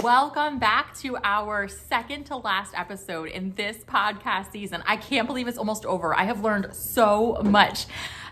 Welcome back to our second to last episode in this podcast season. I can't believe it's almost over. I have learned so much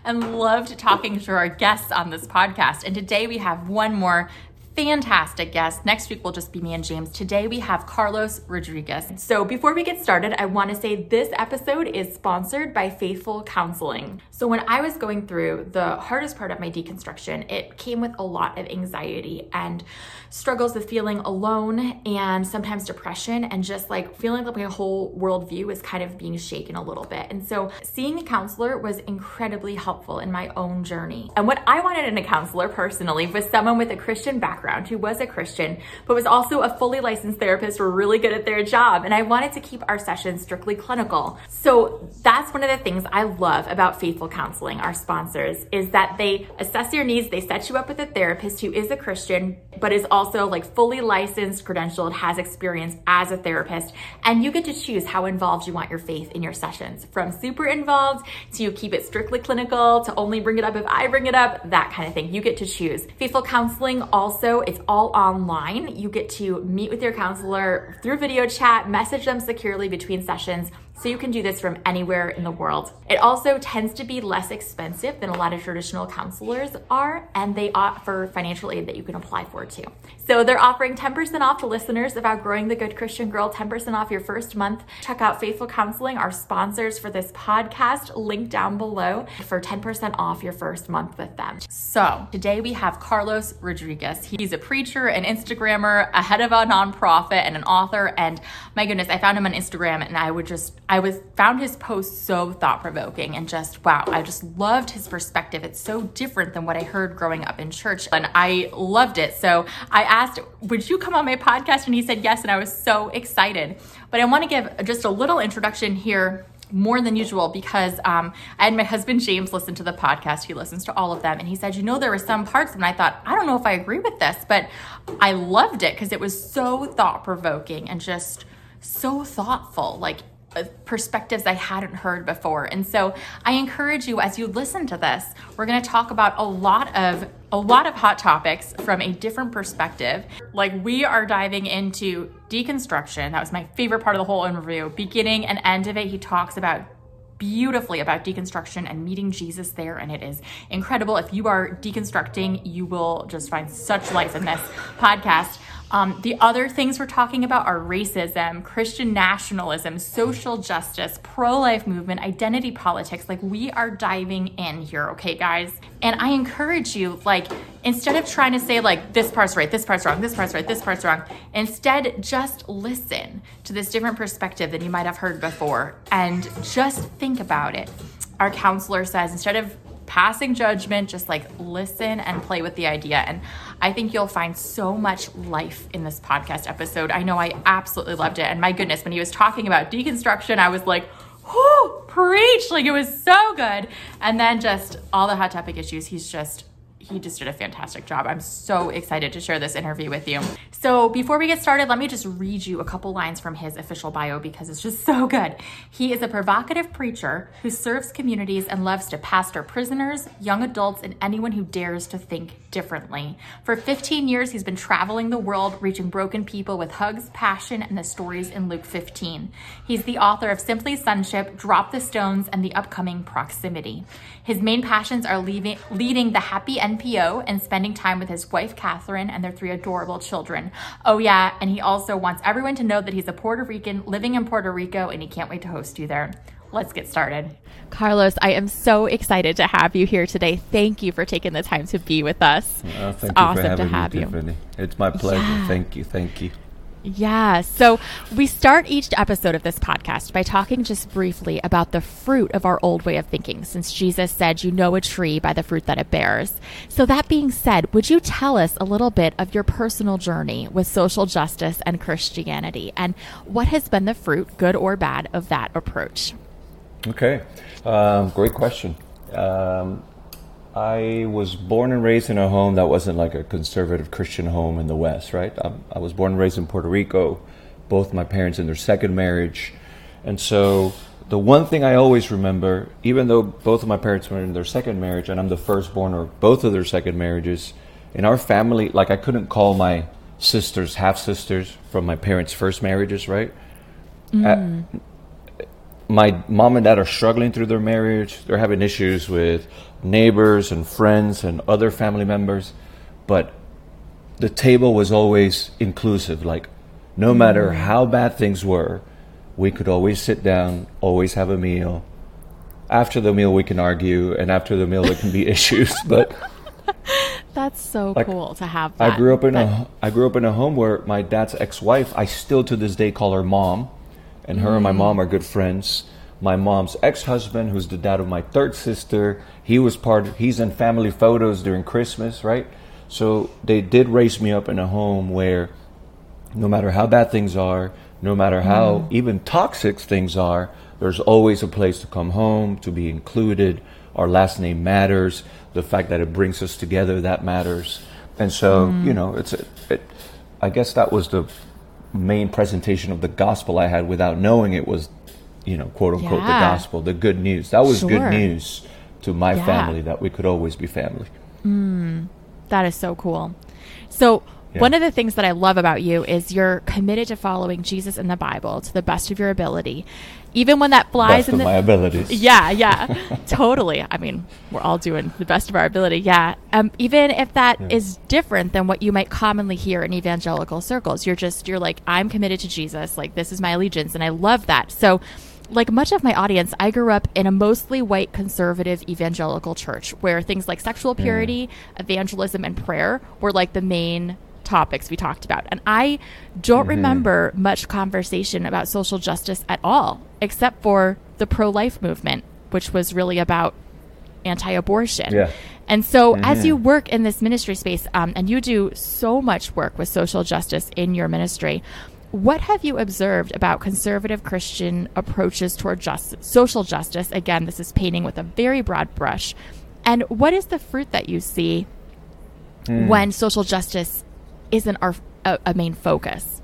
and loved talking to our guests on this podcast. And today we have one more fantastic guest. Next week will just be me and James. Today we have Carlos Rodriguez. So before we get started, I want to say this episode is sponsored by Faithful Counseling. So when I was going through the hardest part of my deconstruction, it came with a lot of anxiety and struggles with feeling alone and sometimes depression and just like feeling like my whole worldview was kind of being shaken a little bit. And so seeing a counselor was incredibly helpful in my own journey. And what I wanted in a counselor personally was someone with a Christian background background who was a Christian, but was also a fully licensed therapist, were really good at their job. And I wanted to keep our sessions strictly clinical. So that's one of the things I love about Faithful Counseling, our sponsors, is that they assess your needs, they set you up with a therapist who is a Christian, but is also like fully licensed, credentialed, has experience as a therapist. And you get to choose how involved you want your faith in your sessions from super involved to keep it strictly clinical to only bring it up if I bring it up, that kind of thing. You get to choose. Faithful Counseling also it's all online. You get to meet with your counselor through video chat, message them securely between sessions. So you can do this from anywhere in the world. It also tends to be less expensive than a lot of traditional counselors are, and they offer financial aid that you can apply for too. So they're offering 10% off to listeners of Outgrowing the Good Christian Girl, 10% off your first month. Check out Faithful Counseling, our sponsors for this podcast, link down below for 10% off your first month with them. So today we have Carlos Rodriguez. He's a preacher, an Instagrammer, a head of a nonprofit, and an author. And my goodness, I found him on Instagram and I would just I was found his post so thought provoking and just wow, I just loved his perspective. It's so different than what I heard growing up in church, and I loved it. So I asked, "Would you come on my podcast?" And he said yes, and I was so excited. But I want to give just a little introduction here more than usual because um, I had my husband James listen to the podcast. He listens to all of them, and he said, "You know, there were some parts," and I thought, "I don't know if I agree with this," but I loved it because it was so thought provoking and just so thoughtful. Like perspectives I hadn't heard before. And so I encourage you as you listen to this, we're going to talk about a lot of a lot of hot topics from a different perspective. Like we are diving into deconstruction. That was my favorite part of the whole interview. Beginning and end of it, he talks about beautifully about deconstruction and meeting Jesus there, and it is incredible. If you are deconstructing, you will just find such life in this podcast. Um, the other things we're talking about are racism, Christian nationalism, social justice, pro life movement, identity politics. Like, we are diving in here, okay, guys? And I encourage you, like, instead of trying to say, like, this part's right, this part's wrong, this part's right, this part's wrong, instead just listen to this different perspective than you might have heard before and just think about it. Our counselor says, instead of passing judgment, just like listen and play with the idea. And I think you'll find so much life in this podcast episode. I know I absolutely loved it. And my goodness, when he was talking about deconstruction, I was like, whoo, preach. Like it was so good. And then just all the hot topic issues, he's just he just did a fantastic job. I'm so excited to share this interview with you. So, before we get started, let me just read you a couple lines from his official bio because it's just so good. He is a provocative preacher who serves communities and loves to pastor prisoners, young adults, and anyone who dares to think differently. For 15 years, he's been traveling the world, reaching broken people with hugs, passion, and the stories in Luke 15. He's the author of Simply Sonship, Drop the Stones, and the upcoming Proximity. His main passions are leaving, leading the Happy NPO and spending time with his wife, Catherine, and their three adorable children. Oh, yeah, and he also wants everyone to know that he's a Puerto Rican living in Puerto Rico and he can't wait to host you there. Let's get started. Carlos, I am so excited to have you here today. Thank you for taking the time to be with us. Uh, it's awesome to have you. Tiffany. It's my pleasure. Yeah. Thank you. Thank you. Yeah. So we start each episode of this podcast by talking just briefly about the fruit of our old way of thinking, since Jesus said, You know a tree by the fruit that it bears. So, that being said, would you tell us a little bit of your personal journey with social justice and Christianity and what has been the fruit, good or bad, of that approach? Okay. Um, great question. Um, I was born and raised in a home that wasn't like a conservative Christian home in the West, right? I, I was born and raised in Puerto Rico, both my parents in their second marriage. And so the one thing I always remember, even though both of my parents were in their second marriage and I'm the firstborn of both of their second marriages, in our family, like I couldn't call my sisters, half sisters from my parents' first marriages, right? Mm. At- my mom and dad are struggling through their marriage. They're having issues with neighbors and friends and other family members, but the table was always inclusive. Like, no matter mm. how bad things were, we could always sit down, always have a meal. After the meal, we can argue, and after the meal, there can be issues. But That's so Like, cool to have that. I grew up in a I grew up in a home where my dad's ex-wife, I still to this day call her mom, and her and my mm. mom are good friends. My mom's ex-husband, who's the dad of my third sister, he was part. Of, He's in family photos during Christmas, right? So they did raise me up in a home where, no matter how bad things are, no matter how mm. even toxic things are, there's always a place to come home, to be included. Our last name matters. The fact that it brings us together that matters. And so, you mm. know, it's a, it, I guess that was the main presentation of the gospel I had without knowing it was, you know, quote unquote the gospel, the good news. That was Sure. good news to my Yeah. family that we could always be family. Hmm. That is so cool. So, Yeah. one of the things that I love about you is you're committed to following Jesus and the Bible to the best of your ability, even when that flies Best in of the my abilities. Yeah, yeah, totally. I mean, we're all doing the best of our ability. Yeah. Um, even if that is different than what you might commonly hear in evangelical circles, you're just, you're like, I'm committed to Jesus. Like, this is my allegiance. And I love that. So, like much of my audience, I grew up in a mostly white conservative evangelical church where things like sexual purity, evangelism, and prayer were like the main topics we talked about. And I don't remember much conversation about social justice at all, except for the pro life movement, which was really about anti abortion. Yeah. And so, as Mhm. you work in this ministry space, um, and you do so much work with social justice in your ministry, what have you observed about conservative Christian approaches toward just, social justice? Again, this is painting with a very broad brush. And what is the fruit that you see Hmm. when social justice isn't our a, a main focus?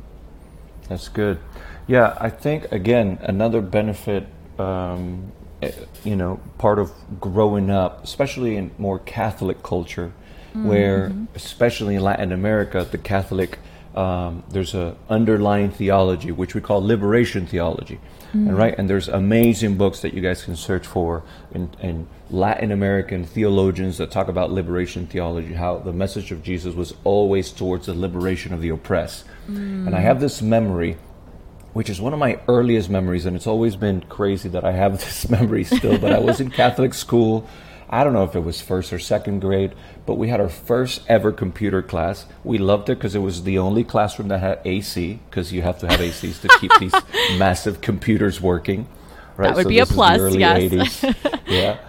That's good. Yeah, I think again another benefit, um, eh, you know, part of growing up, especially in more Catholic culture, where especially in Latin America, the Catholic um, there's a underlying theology which we call liberation theology, Mm. and right, and there's amazing books that you guys can search for in, in Latin American theologians that talk about liberation theology, how the message of Jesus was always towards the liberation of the oppressed. And I mm. have this memory which is one of my earliest memories, and it's always been crazy that I have this memory still. But I was in Catholic school. I don't know if it was first or second grade, but we had our first ever computer class. We loved it because it was the only classroom that had AC, because you have to have ACs to keep these massive computers working. Right? That would be a plus, early yes. 80s. yeah.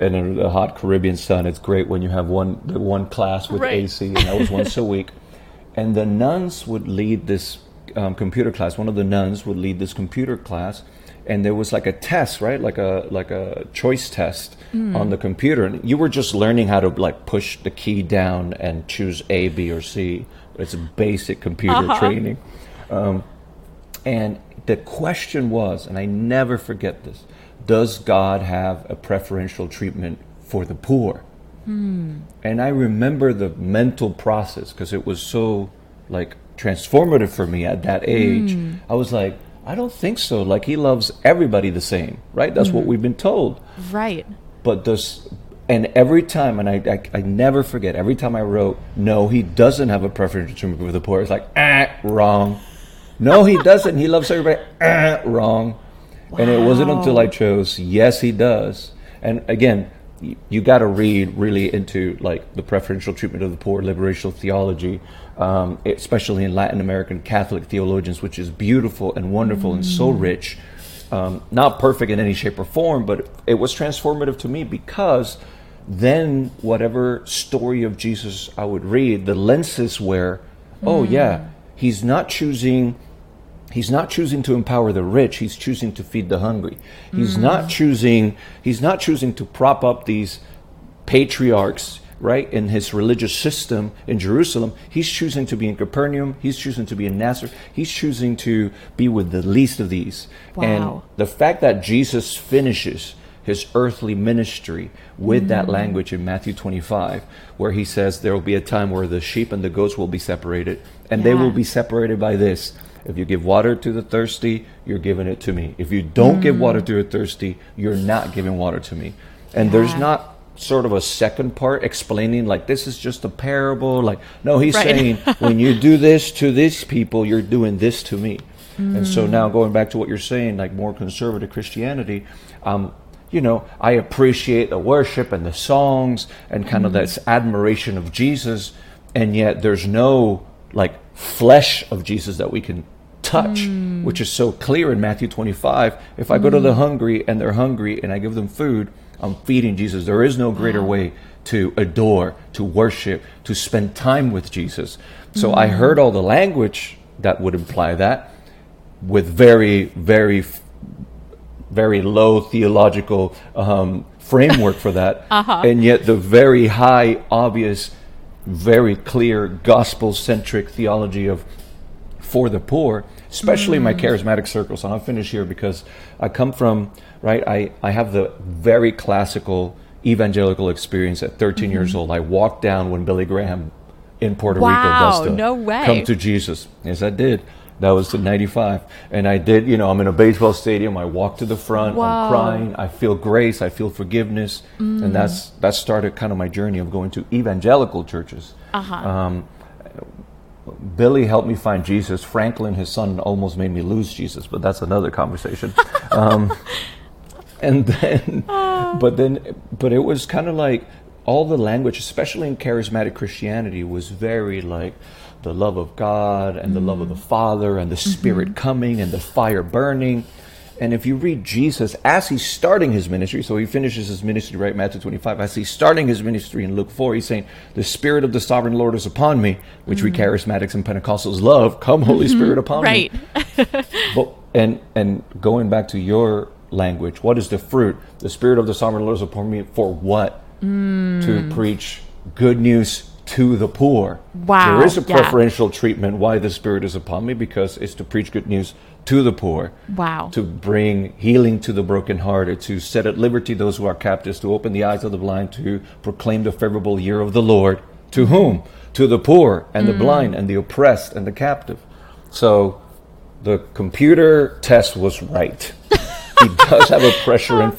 And in the hot Caribbean sun, it's great when you have one the one class with Right. AC, and that was once a week. And the nuns would lead this um, computer class. One of the nuns would lead this computer class, and there was like a test, right? Like a like a choice test hmm. on the computer, and you were just learning how to like push the key down and choose A, B, or C. It's basic computer uh-huh. training. Um, and the question was, and I never forget this: Does God have a preferential treatment for the poor? Hmm. And I remember the mental process because it was so like transformative for me at that age. Hmm. I was like, I don't think so. Like he loves everybody the same, right? That's what we've been told. Right. But does and every time, and I, I I never forget. Every time I wrote, no, he doesn't have a preference for the poor. It's like, ah, wrong. No, he doesn't. He loves everybody. Ah, wrong. And it wasn't until I chose, yes, he does. And again, you got to read really into like the preferential treatment of the poor, liberational theology, um, especially in Latin American Catholic theologians, which is beautiful and wonderful and so rich. Um, not perfect in any shape or form, but it was transformative to me because then whatever story of Jesus I would read, the lenses were, oh yeah, he's not choosing He's not choosing to empower the rich, he's choosing to feed the hungry. He's mm. not choosing he's not choosing to prop up these patriarchs, right, in his religious system in Jerusalem. He's choosing to be in Capernaum, he's choosing to be in Nazareth. He's choosing to be with the least of these. Wow. And the fact that Jesus finishes his earthly ministry with that mm. language in Matthew 25, where he says there will be a time where the sheep and the goats will be separated, and they will be separated by this. If you give water to the thirsty, you're giving it to me. If you don't give mm. water to the thirsty, you're not giving water to me. And there's not sort of a second part explaining like this is just a parable like no he's Right. saying when you do this to these people you're doing this to me and so mm. now going back to what you're saying like more conservative christianity um you know i appreciate the worship and the songs and kind of mm. this admiration of jesus and yet there's no like flesh of jesus that we can touch hmm. which is so clear in matthew 25 if i go to the hmm. hungry and they're hungry and i give them food i'm feeding jesus. There is no greater way to adore to worship to spend time with jesus. So i hmm. heard all the language that would imply that with very very very low theological um, framework for that, uh-huh. and yet the very high, obvious, very clear gospel centric theology of for the poor, especially in my mm. charismatic circles. And I'll finish here because I come from right. I I have the very classical evangelical experience at 13 mm-hmm. years old. I walked down when Billy Graham in Puerto Wow, Rico does the no way. come to Jesus. Yes, I did. That was in '95, and I did. You know, I'm in a baseball stadium. I walk to the front. Whoa. I'm crying. I feel grace. I feel forgiveness, and that's that started kind of my journey of going to evangelical churches. Uh-huh. Um, Billy helped me find Jesus. Franklin, his son, almost made me lose Jesus, but that's another conversation. um, and then, but then, but it was kind of like all the language, especially in charismatic Christianity, was very like the love of God and the love of the mm. Father and the mm-hmm. Spirit coming and the fire burning. And if you read Jesus as he's starting his ministry, so he finishes his ministry right Matthew 25, as he's starting his ministry in Luke 4, he's saying, The Spirit of the sovereign Lord is upon me, which we mm. charismatics and Pentecostals love. Come, Holy mm-hmm. Spirit, upon Right. me. But, and and going back to your language, what is the fruit? The Spirit of the Sovereign Lord is upon me for what? Mm. To preach good news to the poor. Wow, There is a yeah. preferential treatment why the Spirit is upon me because it's to preach good news to the poor. Wow. To bring healing to the brokenhearted, to set at liberty those who are captives, to open the eyes of the blind, to proclaim the favorable year of the Lord. To whom? To the poor and the mm. blind and the oppressed and the captive. So the computer test was right. he does have a pressure and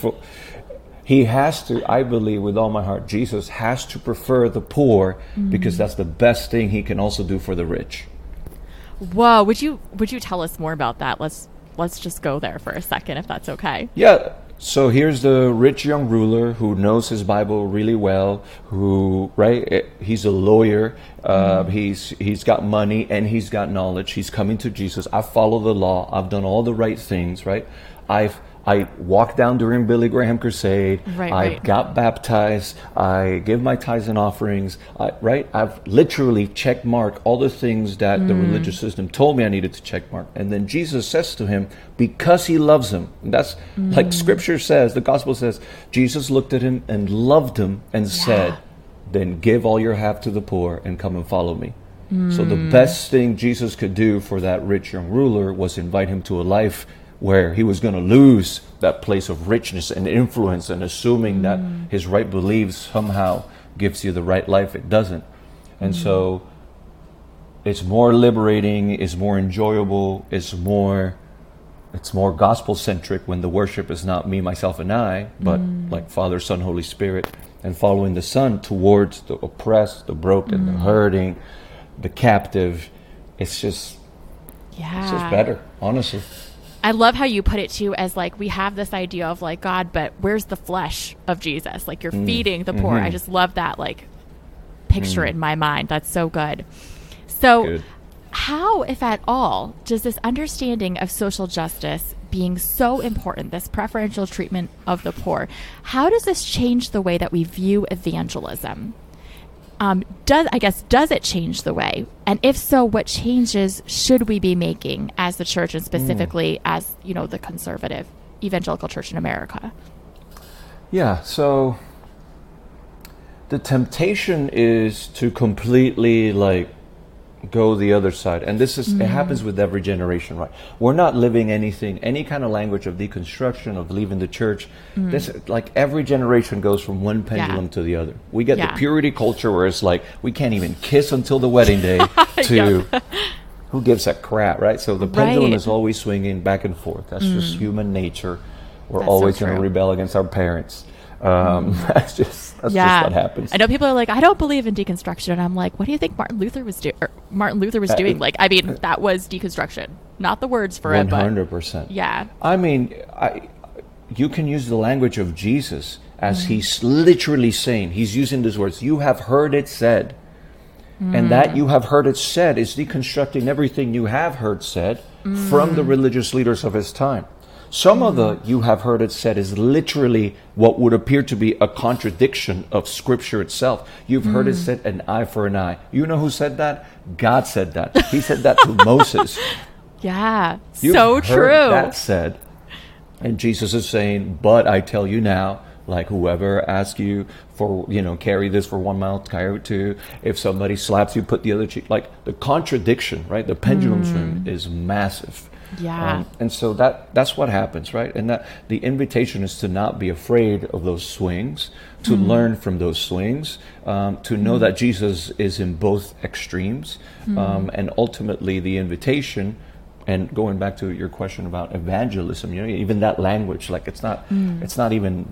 he has to i believe with all my heart jesus has to prefer the poor because that's the best thing he can also do for the rich. Whoa, would you would you tell us more about that? Let's let's just go there for a second if that's okay. yeah so here's the rich young ruler who knows his bible really well who right eh, he's a lawyer uh, he's he's got money and he's got knowledge. He's coming to jesus. I follow the law. I've done all the right things right? I've I walked down during Billy Graham crusade. Right, I right. got baptized. I give my tithes and offerings. I, right? I've literally check mark all the things that the mm. religious system told me I needed to check mark. And then Jesus says to him, because he loves him. And that's mm. like scripture says, the gospel says, Jesus looked at him and loved him and said, then give all your have to the poor and come and follow me. So the mm. best thing Jesus could do for that rich young ruler was invite him to a life where he was going to lose that place of richness and influence and assuming that mm. his right beliefs somehow gives you the right life. It doesn't. And so mm. it's more liberating it's more enjoyable it's more it's more gospel centric when the worship is not me myself and i but mm. like father son holy spirit and following the son towards the oppressed the broken the hurting the captive. It's just Yeah. it's just better honestly I love how you put it too as like we have this idea of like God, but where's the flesh of Jesus? Like you're mm. feeding the poor. I mm-hmm. just love that like picture mm. in my mind. That's so good. So Good. how, if at all, does this understanding of social justice being so important, this preferential treatment of the poor, how does this change the way that we view evangelism? Um, does I guess does it change the way? And if so, what changes should we be making as the church, and specifically as you know the conservative evangelical church in America? Yeah, so the temptation is to completely like go the other side. And this is, it happens with every generation, right? We're not living anything, any kind of language of deconstruction, of leaving the church. This, like every generation goes from one pendulum to the other. We get Yeah. the purity culture where it's like, we can't even kiss until the wedding day to, who gives a crap, right? So the pendulum Right. Mm. is always swinging back and forth. That's just human nature. We're That's so always going to. Mm. rebel against our parents. Um, that's just that's yeah, just what happens. I know people are like, I don't believe in deconstruction, and I'm like, what do you think Martin Luther was doing? Martin Luther was Uh, doing like, I mean, that was deconstruction, not the words for One it, but hundred percent. yeah, I mean, I, you can use the language of Jesus Mm. as he's literally saying, he's using these words, you have heard it said. And Mm. that you have heard it said is deconstructing everything you have heard said from Mm. the religious leaders of his time. Some of the you have heard it said is literally what would appear to be a contradiction of Scripture itself. You've heard Mm. it said an eye for an eye. You know who said that? God said that. He said that to Moses. yeah, You've so heard true. That said, and Jesus is saying, "But I tell you now, like whoever asks you for, you know, carry this for one mile, carry it two. If somebody slaps you, put the other cheek. Like the contradiction, right? The pendulum swing is massive. Mm. Yeah. Um, and so that that's what happens, right? And that the invitation is to not be afraid of those swings, to Mm. learn from those swings, um, to know that Jesus is in both extremes, Mm. um, and ultimately the invitation. And going back to your question about evangelism, you know, even that language, like it's not, Mm. it's not even,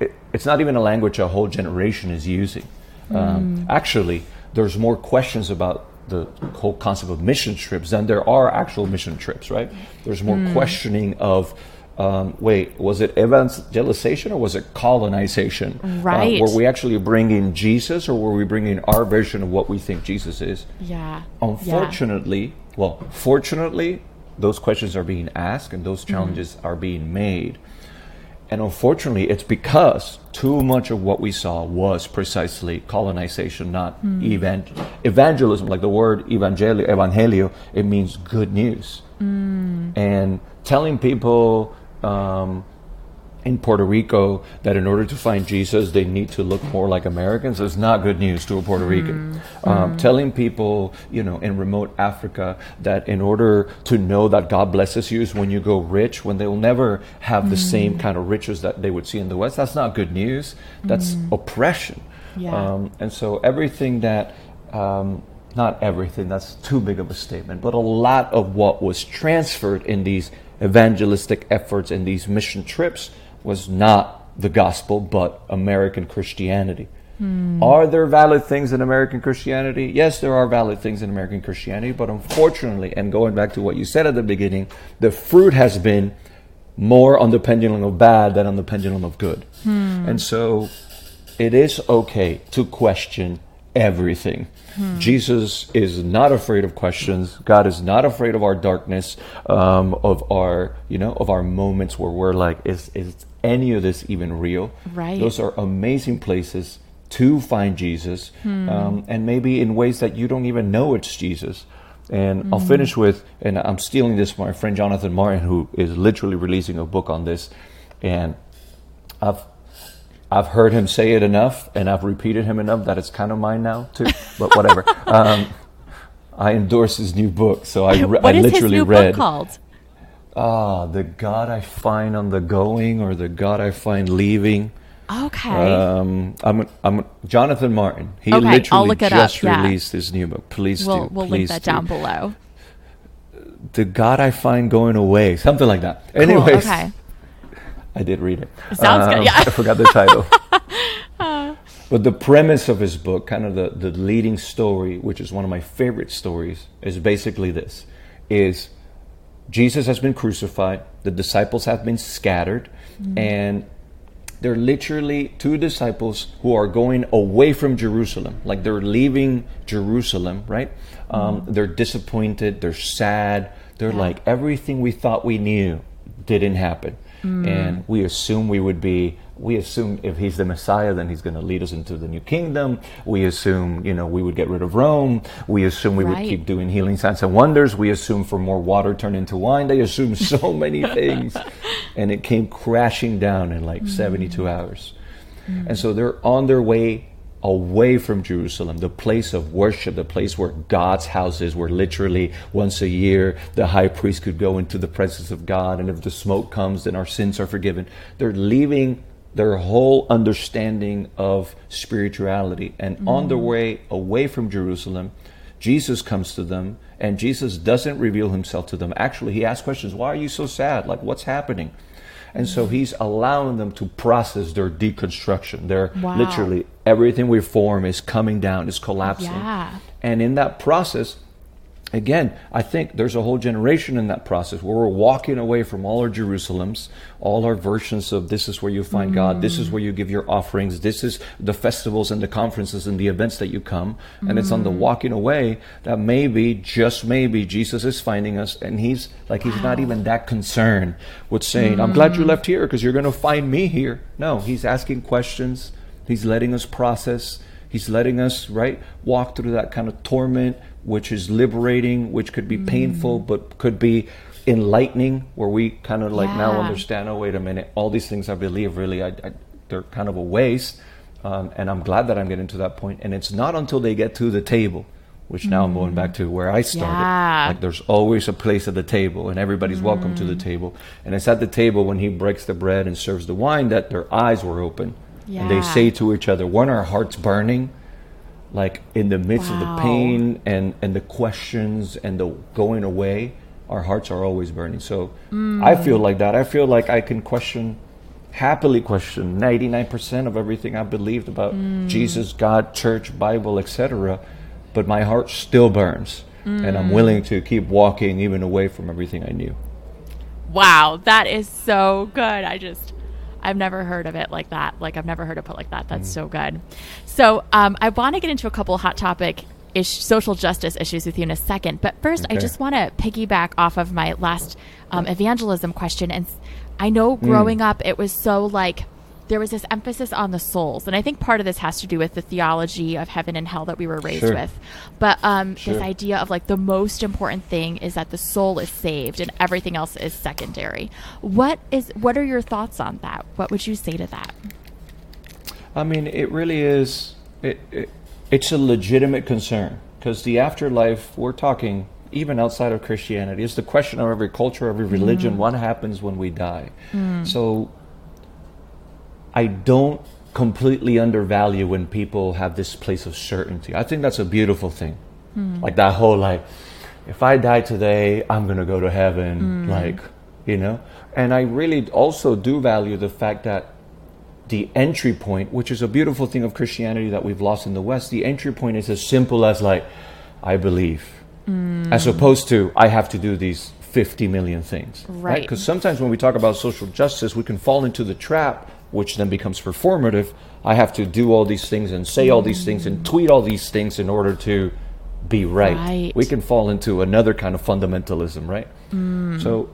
it, it's not even a language a whole generation is using. Um, actually, there's more questions about the whole concept of mission trips than there are actual mission trips, right? There's more questioning of, um, wait, was it evangelization or was it colonization? Uh, Right. were we actually bringing Jesus or were we bringing our version of what we think Jesus is? yeah, Unfortunately, well, fortunately, those questions are being asked and those challenges are being made. And unfortunately, it's because too much of what we saw was precisely colonization, not evan- evangelism. Like the word evangelio, evangelio, it means good news. And telling people um, in Puerto Rico that in order to find Jesus, they need to look more like Americans is not good news to a Puerto Rican. Um, telling people, you know, in remote Africa that in order to know that God blesses you is when you go rich, when they will never have the same kind of riches that they would see in the West, that's not good news. That's oppression. Yeah. Um, and so everything that, um, not everything, that's too big of a statement, but a lot of what was transferred in these evangelistic efforts and these mission trips was not the gospel, but American Christianity. Hmm. Are there valid things in American Christianity? Yes, there are valid things in American Christianity, but unfortunately, and going back to what you said at the beginning, the fruit has been more on the pendulum of bad than on the pendulum of good. Hmm. And so it is okay to question everything. Jesus is not afraid of questions. God is not afraid of our darkness, um, of our, you know, of our moments where we're like, is, is any of this even real? Right. Those are amazing places to find Jesus, um, and maybe in ways that you don't even know it's Jesus. And I'll finish with, and I'm stealing this from my friend Jonathan Martin, who is literally releasing a book on this, and I've I've heard him say it enough, and I've repeated him enough that it's kind of mine now too. But whatever. um, I endorse his new book, so I, re- what I is his literally new read book called? ah the God I find on the going, or the God I find leaving. Okay, Um, I'm, I'm Jonathan Martin. He Okay, I'll literally just yeah. released his new book. Please we'll do. we'll please link that do. down below. The God I find going away, something like that. Cool. Anyways, okay. I did read it. Sounds good, Um, yeah. I forgot the title. but the premise of his book, kind of the, the leading story, which is one of my favorite stories, is basically this is Jesus has been crucified, the disciples have been scattered, and they're literally two disciples who are going away from Jerusalem. Like they're leaving Jerusalem, right? Um, they're disappointed, they're sad, they're like, everything we thought we knew didn't happen. Mm. And we assume we would be, we assume if he's the Messiah, then he's going to lead us into the new kingdom. We assume, you know, we would get rid of Rome. We assume we Right. would keep doing healing signs and wonders. We assume for more water turned into wine. They assume so many things. And it came crashing down in like mm. 72 hours. Mm. And so they're on their way away from Jerusalem, the place of worship, the place where God's house is, where literally once a year the high priest could go into the presence of God, and if the smoke comes, then our sins are forgiven. They're leaving their whole understanding of spirituality. And mm. on their way away from Jerusalem, Jesus comes to them, and Jesus doesn't reveal himself to them. Actually, he asks questions Why are you so sad? Like, what's happening? And so he's allowing them to process their deconstruction. Their wow. literally everything we form is coming down, is collapsing. Yeah. And in that process, again, I think there's a whole generation in that process where we're walking away from all our Jerusalems, all our versions of this is where you find mm. God, this is where you give your offerings, this is the festivals and the conferences and the events that you come. And mm. it's on the walking away that maybe, just maybe, Jesus is finding us and he's like, he's wow. not even that concerned with saying, mm. I'm glad you left here because you're going to find me here. No, he's asking questions, he's letting us process. He's letting us, right, walk through that kind of torment, which is liberating, which could be mm. painful, but could be enlightening, where we kind of like yeah. now understand. Oh, wait a minute! All these things I believe really, I, I, they're kind of a waste. Um, and I'm glad that I'm getting to that point. And it's not until they get to the table, which now mm. I'm going back to where I started. Yeah. Like there's always a place at the table, and everybody's mm. welcome to the table. And it's at the table when he breaks the bread and serves the wine that their eyes were open, yeah. and they say to each other, "Weren't our hearts burning?" Like in the midst wow. of the pain and and the questions and the going away our hearts are always burning so mm. i feel like that i feel like i can question happily question 99% of everything i believed about mm. jesus god church bible etc but my heart still burns mm. and i'm mm. willing to keep walking even away from everything i knew wow that is so good i just I've never heard of it like that. Like I've never heard it put like that. That's mm. so good. So um, I want to get into a couple hot topic ish, social justice issues with you in a second. But first, okay. I just want to piggyback off of my last um, evangelism question. And I know mm. growing mm. up, it was so like there was this emphasis on the souls. And I think part of this has to do with the theology of heaven and hell that we were raised sure. with. But um, sure. this idea of like the most important thing is that the soul is saved and everything else is secondary. What is what are your thoughts on that? What would you say to that? I mean, it really is it, it it's a legitimate concern because the afterlife we're talking even outside of Christianity. It's the question of every culture, every religion. Mm. What happens when we die? Mm. So I don't completely undervalue when people have this place of certainty. I think that's a beautiful thing. Mm. Like that whole like, if I die today, I'm gonna go to heaven. Mm. Like, you know. And I really also do value the fact that the entry point, which is a beautiful thing of Christianity that we've lost in the West, the entry point is as simple as like, I believe, mm. as opposed to I have to do these 50 million things. Right. Because right? sometimes when we talk about social justice, we can fall into the trap which then becomes performative. I have to do all these things and say all these things and tweet all these things in order to be right. right. We can fall into another kind of fundamentalism, right? Mm. So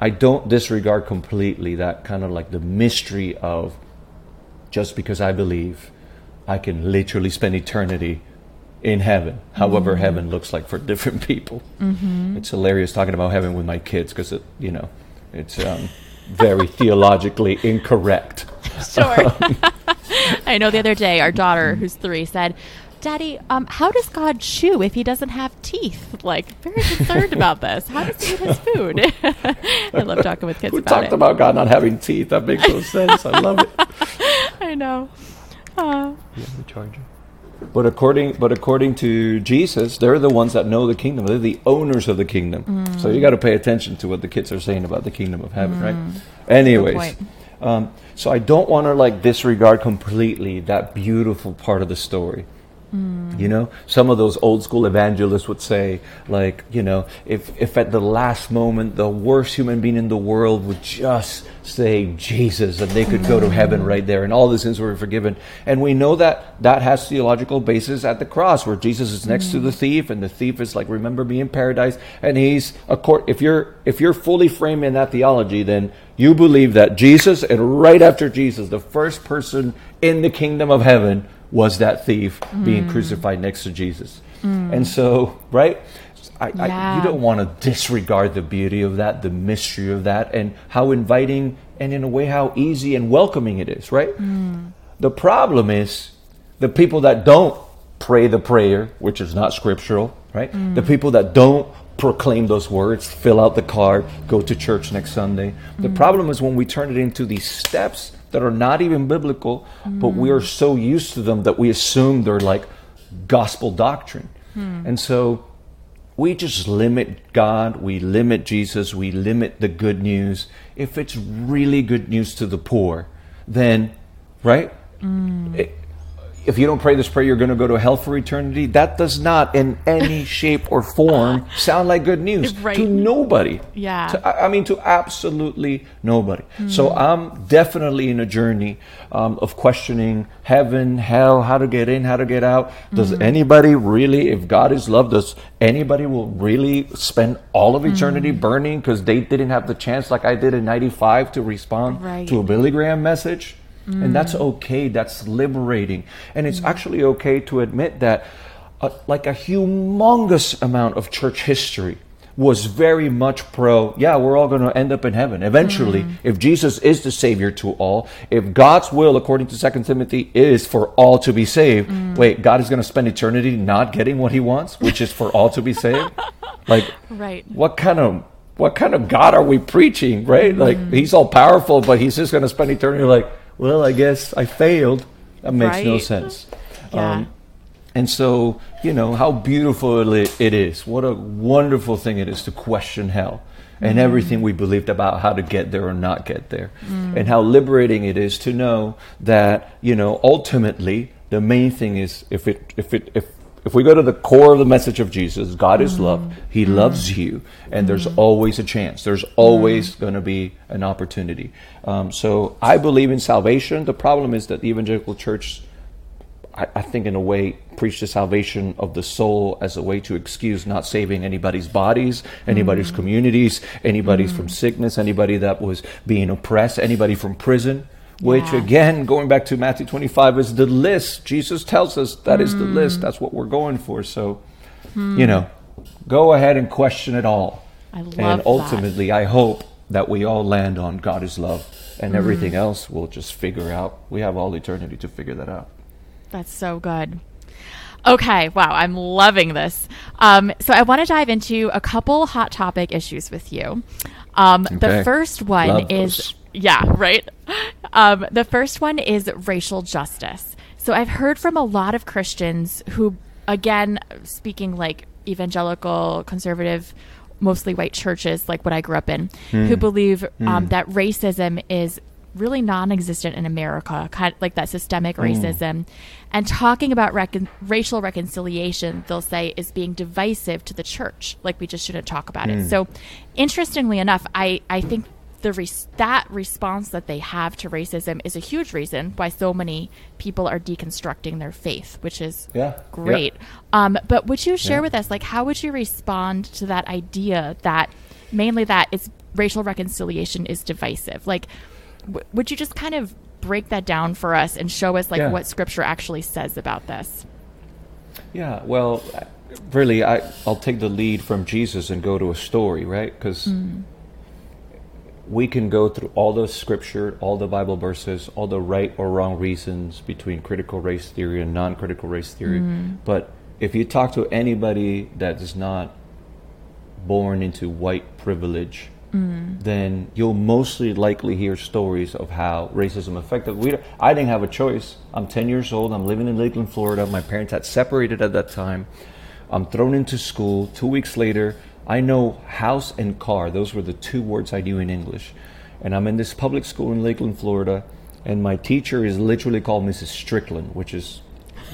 I don't disregard completely that kind of like the mystery of just because I believe I can literally spend eternity in heaven, however mm-hmm. heaven looks like for different people. Mm-hmm. It's hilarious talking about heaven with my kids because you know, it's um, very theologically incorrect. Sure. Um, I know the other day our daughter, who's three, said, Daddy, um, how does God chew if he doesn't have teeth? Like, very concerned about this. How does he eat his food? I love talking with kids Who about talked it. about God not having teeth? That makes no sense. I love it. I know. Uh, yeah, the charger. But according, but according to Jesus, they're the ones that know the kingdom. They're the owners of the kingdom. Mm. So you got to pay attention to what the kids are saying about the kingdom of heaven, mm. right? Anyways, um, so I don't want to like disregard completely that beautiful part of the story. Mm. You know, some of those old school evangelists would say, like, you know, if, if at the last moment the worst human being in the world would just say Jesus and they could mm. go to heaven right there and all the sins were forgiven. And we know that that has theological basis at the cross where Jesus is next mm. to the thief and the thief is like, remember me in paradise. And he's, a court, if you're, if you're fully framed in that theology, then you believe that Jesus and right after Jesus, the first person in the kingdom of heaven was that thief mm. being crucified next to Jesus. Mm. And so, right? I, yeah. I, you don't want to disregard the beauty of that, the mystery of that, and how inviting and in a way how easy and welcoming it is, right? Mm. The problem is the people that don't pray the prayer, which is not scriptural, right? The people that don't proclaim those words, fill out the card, go to church next Sunday. The problem is when we turn it into these steps that are not even biblical, but we are so used to them that we assume they're like gospel doctrine. Hmm. And so we just limit God, we limit Jesus, we limit the good news. If it's really good news to the poor, then, right? Hmm. It- if you don't pray this prayer, you're going to go to hell for eternity. That does not, in any shape or form, sound like good news Right. to nobody. Yeah. To- I mean, to absolutely nobody. Hmm. So I'm definitely in a journey um, of questioning heaven, hell, how to get in, how to get out. Does hmm. anybody really, if God is love, does anybody will really spend all of eternity hmm. burning because they didn't have the chance, like I did in '95, to respond Right. to a Billy Graham message? And that's mm. okay. That's liberating. And it's mm. actually okay to admit that, uh, like a humongous amount of church history was very much pro, yeah, we're all going to end up in heaven eventually. Mm. If Jesus is the Savior to all, if God's will, according to 2 Timothy, is for all to be saved, wait, God is going to spend eternity not getting what he wants, which is for all to be saved? Like, Right. what kind of what kind of God are we preaching, right? Like he's all powerful, but he's just going to spend eternity like, well, I guess I failed. That makes no sense. Yeah. Um, and so, you know, how beautiful it it is. What a wonderful thing it is to question hell and mm. everything we believed about how to get there or not get there. Mm. And how liberating it is to know that, you know, ultimately the main thing is if it if it if if we go to the core of the message of Jesus, God is mm. love. He mm. loves you, and there's mm. always a chance. There's always going to be an opportunity. Um, so I believe in salvation. The problem is that the evangelical church I, I think in a way preach the salvation of the soul as a way to excuse not saving anybody's bodies, anybody's communities, anybody's from sickness, anybody that was being oppressed, anybody from prison. Which Yeah. again, going back to Matthew 25, is the list. Jesus tells us that is the list. That's what we're going for. So, you know, go ahead and question it all. I love and that. ultimately, I hope that we all land on God is love, and Mm. everything else we'll just figure out. We have all eternity to figure that out. That's so good. Okay, wow, I'm loving this. Um, so I want to dive into a couple hot topic issues with you. Um, The first one Love is, those. Yeah, right. Um, the first one is racial justice. So I've heard from a lot of Christians who, again, speaking like evangelical, conservative, mostly white churches, like what I grew up in, who believe um, that racism is really non-existent in America, kind of like that systemic racism, and talking about recon- racial reconciliation, they'll say is being divisive to the church, like we just shouldn't talk about it. So, interestingly enough, I I think the res- that response that they have to racism is a huge reason why so many people are deconstructing their faith, which is Yeah, yeah. great. Um, but would you share Yeah. with us, like, how would you respond to that idea that mainly that it's racial reconciliation is divisive? Like, w- would you just kind of break that down for us and show us like Yeah. what Scripture actually says about this? Yeah, well, really, I, I'll take the lead from Jesus and go to a story, right? Because we can go through all the scripture, all the Bible verses, all the right or wrong reasons between critical race theory and non critical race theory. Mm-hmm. But if you talk to anybody that is not born into white privilege, mm-hmm. then you'll mostly likely hear stories of how racism affected. We, don't- I didn't have a choice. I'm 10 years old. I'm living in Lakeland, Florida. My parents had separated at that time. I'm thrown into school. Two weeks later, I know house and car. Those were the two words I knew in English. And I'm in this public school in Lakeland, Florida. And my teacher is literally called Mrs. Strickland, which is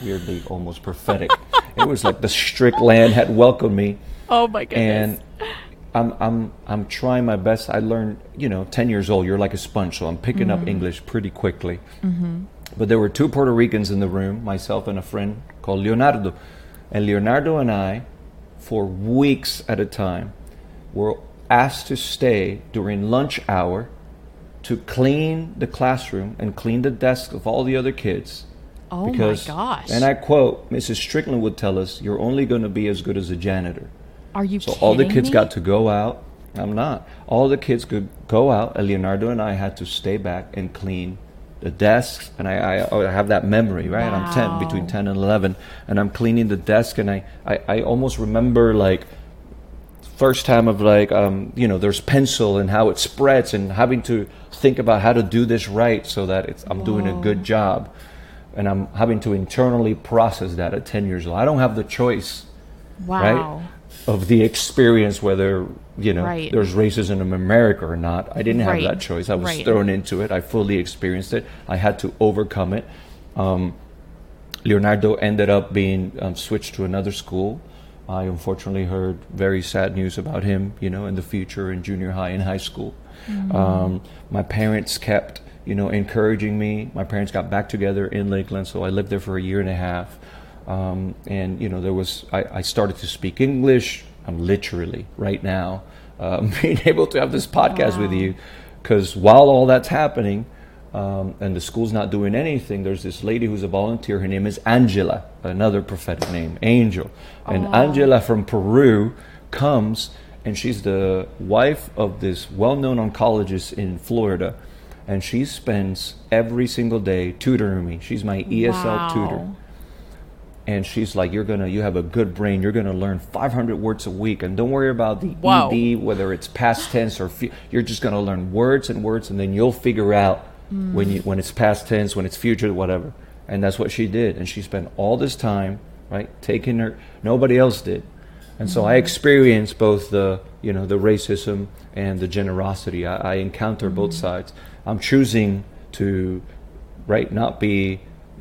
weirdly almost prophetic. it was like the Strickland had welcomed me Oh my goodness. and I'm I'm I'm trying my best. I learned, you know, ten years old. You're like a sponge, so I'm picking up mm-hmm. English pretty quickly. Mm-hmm. But there were two Puerto Ricans in the room, myself and a friend called Leonardo, and Leonardo and I, for weeks at a time, were asked to stay during lunch hour to clean the classroom and clean the desks of all the other kids. Oh my gosh. And I quote, Mrs. Strickland would tell us, "You're only going to be as good as a janitor." Are you So all the kids me? got to go out. I'm not. All the kids could go out, and Leonardo and I had to stay back and clean the desks, and I, I, I have that memory, right? Wow. I'm 10, between 10 and 11, and I'm cleaning the desk, and I, I, I almost remember like first time of like, um, you know, there's pencil and how it spreads, and having to think about how to do this right so that it's, I'm doing a good job, and I'm having to internally process that at 10 years old. I don't have the choice Wow. right? Of the experience, whether you know Right. there's racism in America or not. I didn't have Right. that choice. I was Right. thrown into it. I fully experienced it. I had to overcome it. Um, Leonardo ended up being um, switched to another school. I unfortunately heard very sad news about him, you know, in the future in junior high and high school. Um, my parents kept, you know, encouraging me. My parents got back together in Lakeland, so I lived there for a year and a half. Um, and you know, there was I, I started to speak English. I'm literally right now um, being able to have this podcast with you, because while all that's happening, um, and the school's not doing anything, there's this lady who's a volunteer. Her name is Angela, another prophetic name, Angel. And Angela from Peru comes, and she's the wife of this well known oncologist in Florida. And she spends every single day tutoring me. She's my ESL tutor Wow. And she's like you're gonna you have a good brain. You're gonna learn 500 words a week. And don't worry about the ed whether it's past tense or fu- you're just gonna learn words and words and then you'll figure out when you when it's past tense when it's future whatever. And that's what she did. And she spent all this time right taking her nobody else did. And so I experienced both the you know the racism and the generosity. I, I encounter both mm-hmm. sides. I'm choosing to right not be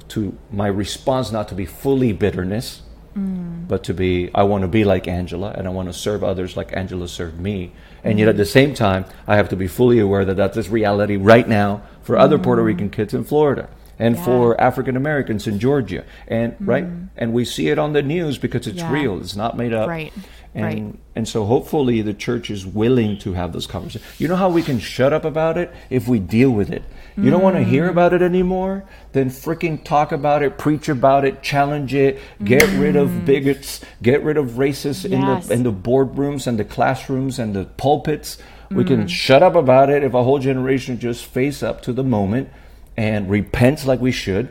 to my response not to be fully bitterness, but to be I want to be like Angela and I want to serve others like Angela served me. And yet at the same time, I have to be fully aware that that's this reality right now for other Puerto mm. Rican kids in Florida and Yeah. for African Americans in Georgia. And mm-hmm. right, and we see it on the news because it's Yeah. real. It's not made up. Right. And Right. and so hopefully the church is willing to have those conversations. You know how we can shut up about it if we deal with it. You don't want to hear mm. about it anymore? Then freaking talk about it, preach about it, challenge it, get rid of mm. bigots, get rid of racists in the in the boardrooms and the classrooms and the pulpits. We can mm. shut up about it if a whole generation just face up to the moment and repents like we should.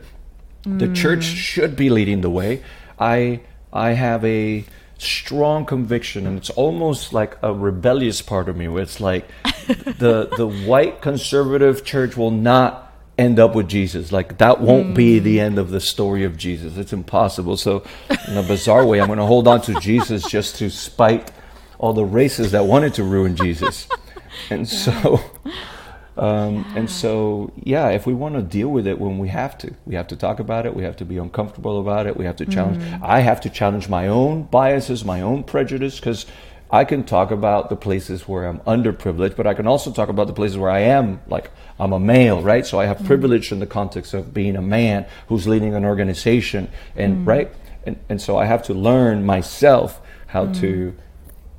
The church should be leading the way. I I have a strong conviction, and it's almost like a rebellious part of me, where it's like the the white conservative church will not end up with Jesus. Like that won't be mm. the end of the story of Jesus. It's impossible. So, in a bizarre way, I'm going to hold on to Jesus just to spite all the races that wanted to ruin Jesus. And so. Um, and so, yeah, if we want to deal with it when we have to, we have to talk about it. We have to be uncomfortable about it. We have to challenge. Mm. I have to challenge my own biases, my own prejudice, because I can talk about the places where I'm underprivileged, but I can also talk about the places where I am, like I'm a male, right? So I have mm. privilege in the context of being a man who's leading an organization, and mm. right, and and so I have to learn myself how to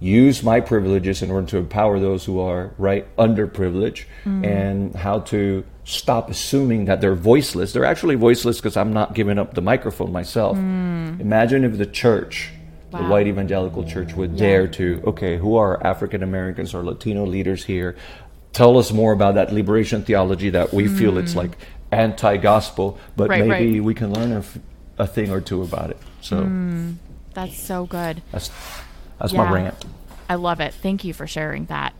use my privileges in order to empower those who are right underprivileged mm. and how to stop assuming that they're voiceless. They're actually voiceless because i'm not giving up the microphone myself. Mm. Imagine if the church the white evangelical church would dare to okay who are african americans or latino leaders here? Tell us more about that liberation theology that we feel it's mm. like anti-gospel but Right, maybe right. we can learn a, f- a thing or two about it. So That's so good. that's that's Yeah. my rant I love it. Thank you for sharing that.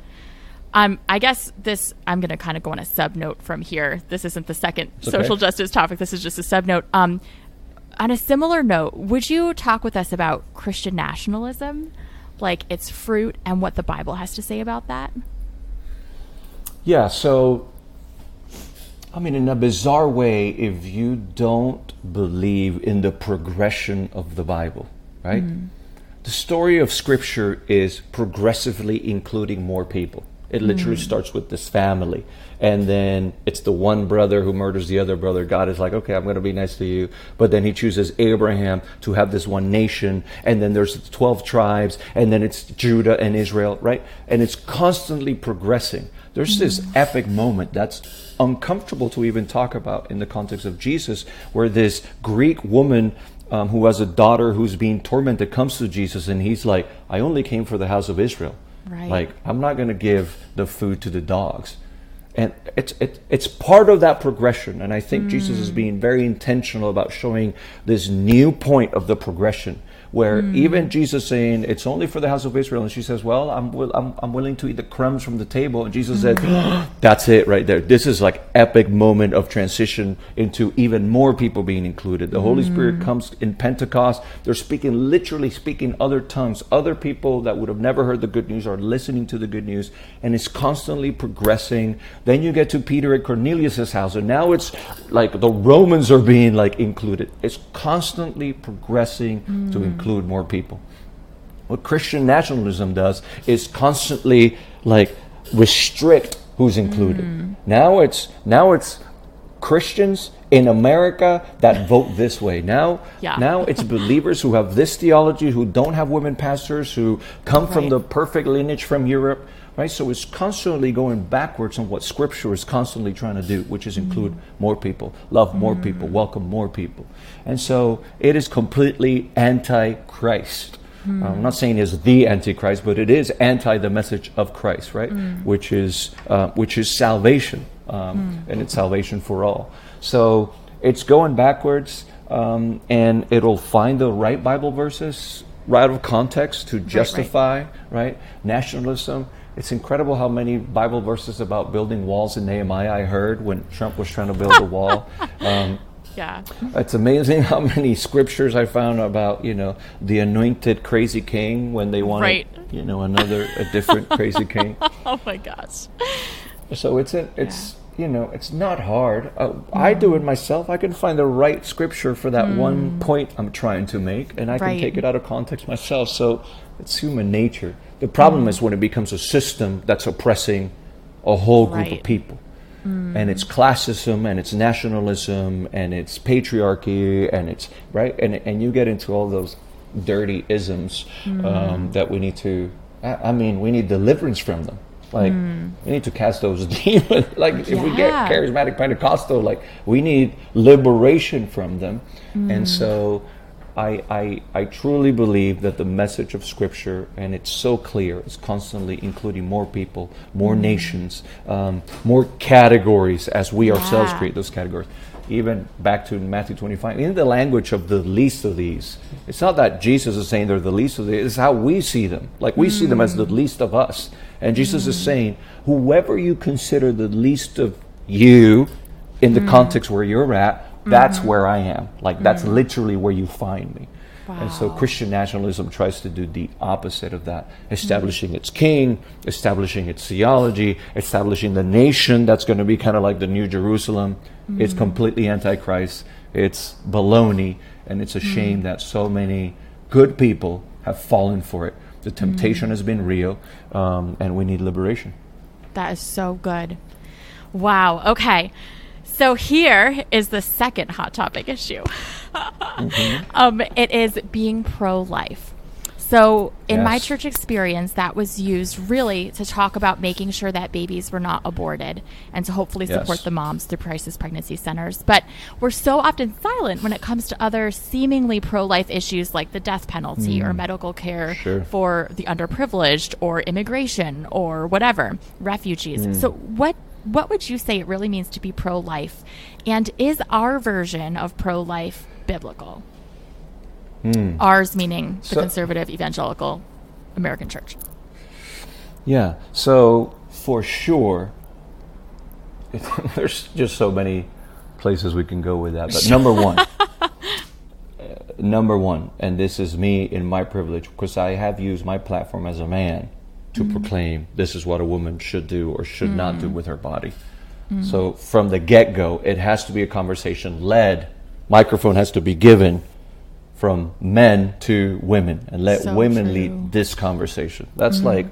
Um, I guess this, I'm going to kind of go on a sub note from here. This isn't the second okay. social justice topic. This is just a sub note. Um, on a similar note, would you talk with us about Christian nationalism, like its fruit and what the Bible has to say about that? Yeah, so I mean, in a bizarre way, if you don't believe in the progression of the Bible, right? The story of Scripture is progressively including more people. It literally hmm. starts with this family, and then it's the one brother who murders the other brother. God is like, okay, I'm going to be nice to you, but then He chooses Abraham to have this one nation, and then there's the twelve tribes, and then it's Judah and Israel, right? And it's constantly progressing. There's this hmm. epic moment that's uncomfortable to even talk about in the context of Jesus, where this Greek woman um, who has a daughter who's being tormented comes to Jesus, and he's like, I only came for the house of Israel. Right. Like, I'm not going to give the food to the dogs. and it's it, it's part of that progression and i think mm. jesus is being very intentional about showing this new point of the progression where mm. even Jesus saying it's only for the house of Israel, and she says, "Well, I'm, will, I'm, I'm willing to eat the crumbs from the table," and Jesus mm. said, oh, "That's it right there. This is like epic moment of transition into even more people being included. The Holy Spirit mm. comes in Pentecost. They're speaking literally speaking other tongues. Other people that would have never heard the good news are listening to the good news, and it's constantly progressing. Then you get to Peter at Cornelius's house, and now it's like the Romans are being like included. It's constantly progressing to include include more people. What Christian nationalism does is constantly like restrict who's included. Mm. Now it's now it's Christians in America that vote this way. Now, yeah. now it's believers who have this theology, who don't have women pastors, who come right. from the perfect lineage from Europe, right? So it's constantly going backwards on what Scripture is constantly trying to do, which is include mm. more people, love more mm. people, welcome more people. And so it is completely anti Christ. Mm. I'm not saying it's the antichrist, but it is anti the message of Christ, right? Mm. Which is uh, which is salvation, um, mm. and it's salvation for all. So it's going backwards, um, and it'll find the right Bible verses right out of context to justify right, right. right, nationalism it's incredible how many Bible verses about building walls in Nehemiah I heard when Trump was trying to build a wall. Um, yeah. It's amazing how many scriptures I found about, you know, the anointed crazy king when they wanted, right. you know, another, a different crazy king. Oh my gosh. So it's, a, it's, yeah. you know, it's not hard. Uh, mm. I do it myself. I can find the right scripture for that mm. one point I'm trying to make, and I right. can take it out of context myself. So it's human nature. The problem mm. is when it becomes a system that's oppressing a whole group right. of people. Mm. And it's classism and it's nationalism and it's patriarchy and it's right and and you get into all those dirty isms mm. um, that we need to I, I, mean we need deliverance from them like mm. we need to cast those demons like if we get charismatic pentecostal like we need liberation from them and mm. so I, I, I truly believe that the message of Scripture, and it's so clear, is constantly including more people, more mm. nations, um, more categories as we yeah. ourselves create those categories. Even back to Matthew 25, in the language of the least of these, it's not that Jesus is saying they're the least of these, it's how we see them. Like we mm. see them as the mm. least of us. And Jesus mm. is saying, whoever you consider the least of you in the mm. context where you're at, that's mm-hmm. where I am. Like that's mm-hmm. literally where you find me. Wow. And so Christian nationalism tries to do the opposite of that, establishing mm-hmm. its king, establishing its theology, establishing the nation that's going to be kind of like the New Jerusalem. Mm-hmm. It's completely antichrist. It's baloney, and it's a mm-hmm. shame that so many good people have fallen for it. The temptation mm-hmm. has been real, um, and we need liberation. That is so good. Wow. Okay. So here is the second hot topic issue. mm-hmm. um, it is being pro-life. So in yes. my church experience, that was used really to talk about making sure that babies were not aborted and to hopefully support yes. the moms through crisis pregnancy centers. But we're so often silent when it comes to other seemingly pro-life issues like the death penalty mm. or medical care sure. for the underprivileged or immigration or whatever, refugees. Mm. So what what would you say it really means to be pro life? And is our version of pro life biblical? Mm. Ours meaning the so, conservative evangelical American church. Yeah. So for sure, there's just so many places we can go with that. But number one, uh, number one, and this is me in my privilege because I have used my platform as a man to mm. proclaim this is what a woman should do or should mm. not do mm. with her body. Mm. So from the get go, it has to be a conversation led. Microphone has to be given from men to women and let so women true. lead this conversation. That's mm. like,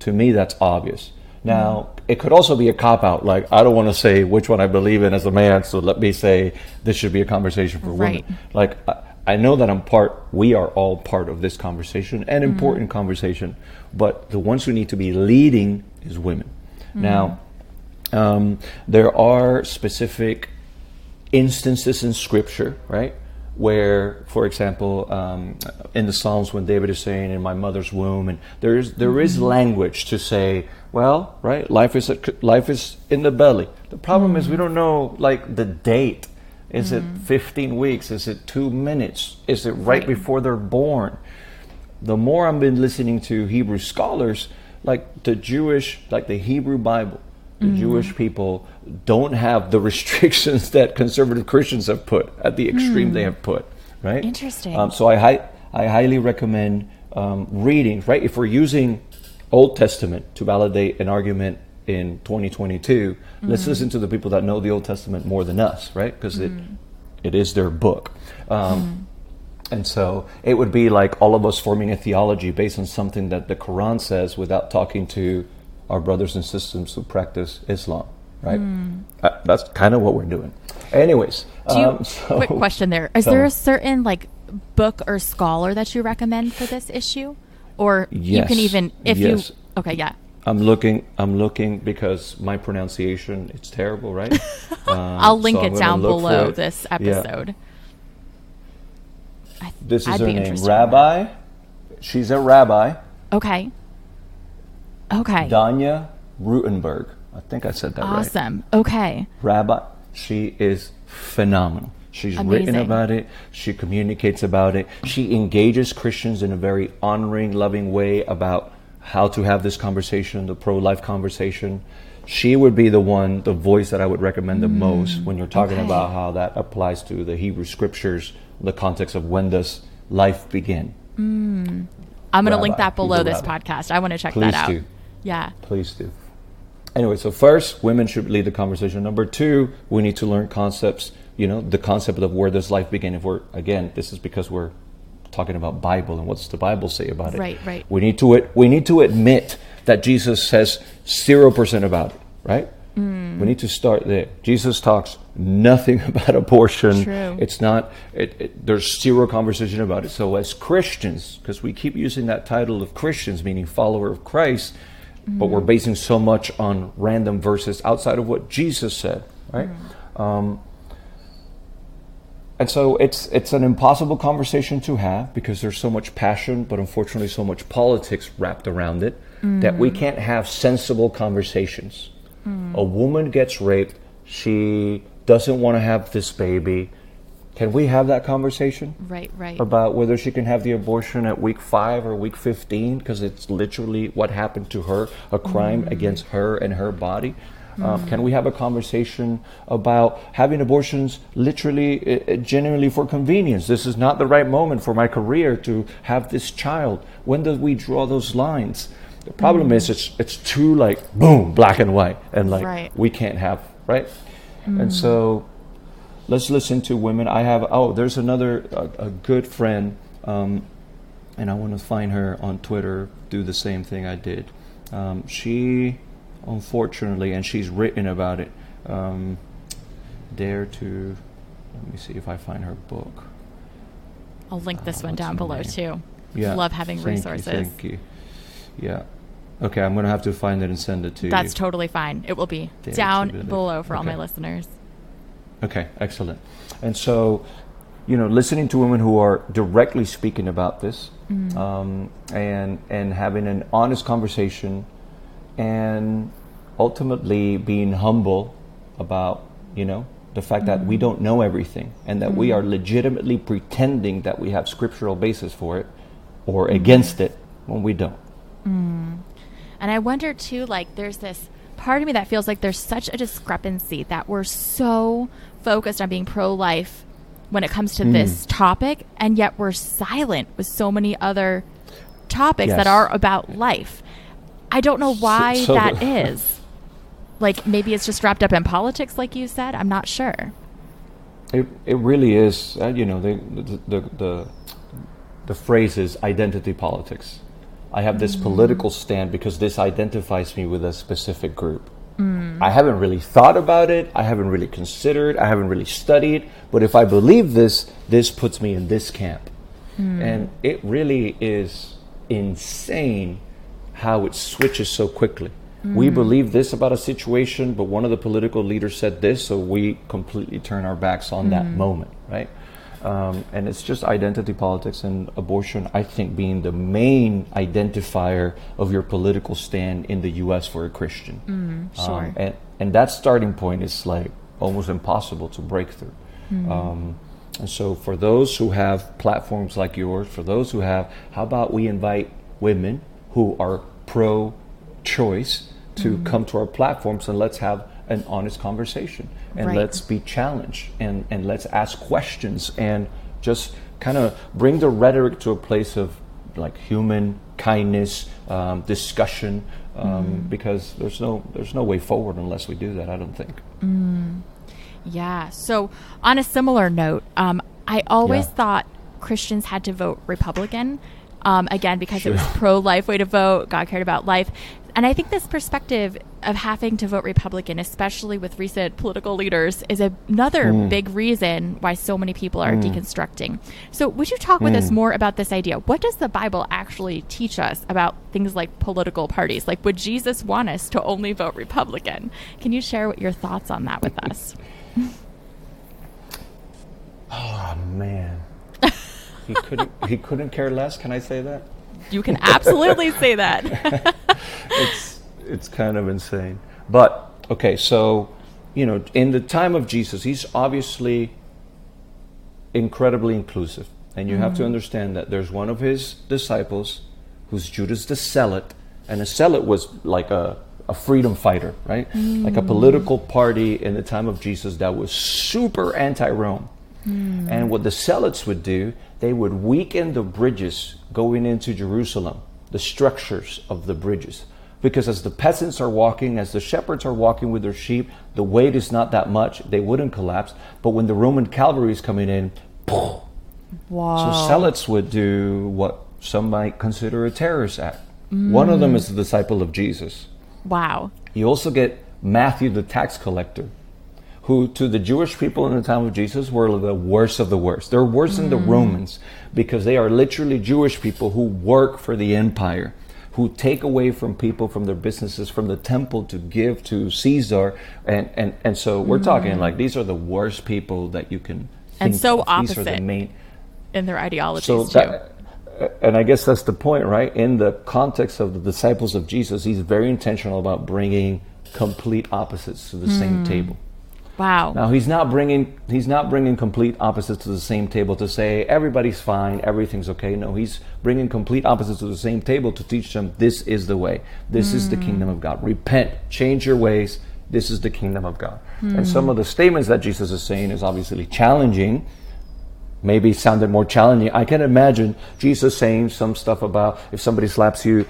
to me, that's obvious. Now, it could also be a cop out. Like, I don't want to say which one I believe in as a man, so let me say this should be a conversation for right. women. Like, I know that I'm part, we are all part of this conversation, an mm-hmm. important conversation, but the ones who need to be leading is women. Mm-hmm. Now, um, there are specific instances in Scripture, right? Where, for example, um, in the Psalms, when David is saying, "In my mother's womb," and there is there mm-hmm. language to say Well, right, life is a, life is in the belly. The problem is we don't know like the date. Is it 15 weeks? Is it two minutes? Is it right, Right. before they're born? The more I've been listening to Hebrew scholars, like the Jewish, like the Hebrew Bible, the Jewish people don't have the restrictions that conservative Christians have put at the extreme they have put, right? Interesting. Um, so I, hi- I highly recommend um, reading, right? If we're using Old Testament to validate an argument in 2022, let's listen to the people that know the Old Testament more than us, right? Because it, it is their book. Um, and so it would be like all of us forming a theology based on something that the Quran says without talking to our brothers and sisters who practice Islam, right? Uh, that's kind of what we're doing. Anyways, Do you, um, so- quick question there. Is tell there a certain like book or scholar that you recommend for this issue? Or you can even if Yes. you Okay, yeah. I'm looking. I'm looking because my pronunciation it's terrible, right? Um, I'll link so it down below it. this Yeah. I, This is I'd her name, interested in that. Rabbi. She's a rabbi, Okay. Okay. Danya Ruttenberg. I think I said that right. awesome. Okay. Rabbi. She is phenomenal. She's written about it. She communicates about it. She engages Christians in a very honoring, loving way about how to have this conversation, the pro-life conversation. She would be the one, the voice that I would recommend the mm. most when you're talking okay. about how that applies to the Hebrew scriptures, the context of when does life begin. Mm. I'm going to link that below this podcast. I want to check Please that out. do. Yeah. Please do. Anyway, so first, women should lead the conversation. Number two, we need to learn concepts. You know, the concept of where does life begin. If we're again, this is because we're talking about Bible and what's the Bible say about it. Right, right. We need to we need to admit that Jesus says zero percent about it. Right. Mm. We need to start there. Jesus talks nothing about abortion. True. It's not. It, it, there's zero conversation about it. So as Christians, because we keep using that title of Christians, meaning follower of Christ, but we're basing so much on random verses outside of what Jesus said, right? Um, and so it's it's an impossible conversation to have because there's so much passion, but unfortunately so much politics wrapped around it that we can't have sensible conversations. A woman gets raped, she doesn't want to have this baby. Can we have that conversation? Right, right. about whether she can have the abortion at week five or week 15 because it's literally what happened to her, a crime against her and her body. Um, can we have a conversation about having abortions literally, uh, uh, genuinely for convenience? This is not the right moment for my career to have this child. When do we draw those lines? The problem is it's it's too like boom black and white and like Right. we can't have right. And so let's listen to women. I have oh, there's another a, a good friend, um, and I want to find her on Twitter. Do the same thing I did. Um, she, unfortunately, and she's written about it. Um, dare to. Let me see if I find her book. I'll link this Uh, one down below name? too. Yeah, Love having thank you, resources. thank you. Yeah. Okay, I'm gonna have to find it and send it to That's you. That's totally fine. It will be down below for all my listeners. Okay, excellent. And so, you know, listening to women who are directly speaking about this, mm-hmm. um, and and having an honest conversation, and ultimately being humble about, you know, the fact that we mm-hmm. don't know everything, and that we mm-hmm. are legitimately pretending that we have scriptural basis for it, or against it when we don't. And I wonder too, like, there's this part of me that feels like there's such a discrepancy that we're so focused on being pro life when it comes to Hmm. this topic, and yet we're silent with so many other topics that are about life. I don't know why so that the- is. Like, maybe it's just wrapped up in politics, like you said. I'm not sure. It, it really is. Uh, you know, the, the, the, the, the phrase is identity politics. I have this political stand because this identifies me with a specific group. I haven't really thought about it. I haven't really considered. I haven't really studied. But if I believe this, this puts me in this camp. Hmm. And it really is insane how it switches so quickly. We hmm. believe this about a situation, but one of the political leaders said this, so we completely turn our backs on that hmm. moment, right? Um, and it's just identity politics and abortion, I think, being the main identifier of your political stand in the U.S. for a Christian. Mm, sure. Um, and, and that starting point is like almost impossible to break through. Mm. Um, and so, for those who have platforms like yours, for those who have, how about we invite women who are pro choice to Mm. come to our platforms and let's have an honest conversation and Right. let's be challenged and, and let's ask questions and just kind of bring the rhetoric to a place of like human kindness, um, discussion, um, because there's no there's no way forward unless we do that. I don't think. Yeah. So, on a similar note, um, I always Yeah. thought Christians had to vote Republican. Um, again, because it was pro life way to vote. God cared about life. And I think this perspective of having to vote Republican, especially with recent political leaders, is another Hmm. big reason why so many people are deconstructing. So, would you talk with us Hmm. more about this idea? What does the Bible actually teach us about things like political parties? Like, would Jesus want us to only vote Republican? Can you share what your thoughts on that with us? Oh man, he couldn't he couldn't care less. Can I say that? You can absolutely say that. it's it's kind of insane. But okay, so you know, in the time of Jesus, he's obviously incredibly inclusive, and you have to mm-hmm. understand that there's one of his disciples who's Judas the Zealot, and a zealot was like a a freedom fighter, right? Mm. Like a political party in the time of Jesus that was super anti-Rome. Mm. And what the zealots would do, they would weaken the bridges going into Jerusalem, the structures of the bridges. Because as the peasants are walking, as the shepherds are walking with their sheep, the weight is not that much. They wouldn't collapse. But when the Roman cavalry is coming in, so wow. zealots would do what some might consider a terrorist act. One of them mm. is the disciple of Jesus. wow. You also get Matthew the tax collector, who to the Jewish people in the time of Jesus were the worst of the worst. They're worse than the mm. Romans because they are literally Jewish people who work for the empire, who take away from people from their businesses, from the temple to give to Caesar. And, and, and so we're talking mm. like these are the worst people that you can And so of. Are the opposite. main In their ideologies, so too. that, uh, and I guess that's the point, right? In the context of the disciples of Jesus, he's very intentional about bringing complete opposites to the Hmm. same mm. table. Wow. Now he's not bringing he's not bringing complete opposites to the same table to say everybody's fine, everything's okay. No, he's bringing complete opposites to the same table to teach them this is the way, this is the kingdom of God. Repent, change your ways. This is the kingdom of God. And some of the statements that Jesus is saying is obviously challenging maybe sounded more challenging. I can imagine Jesus saying some stuff about if somebody slaps you.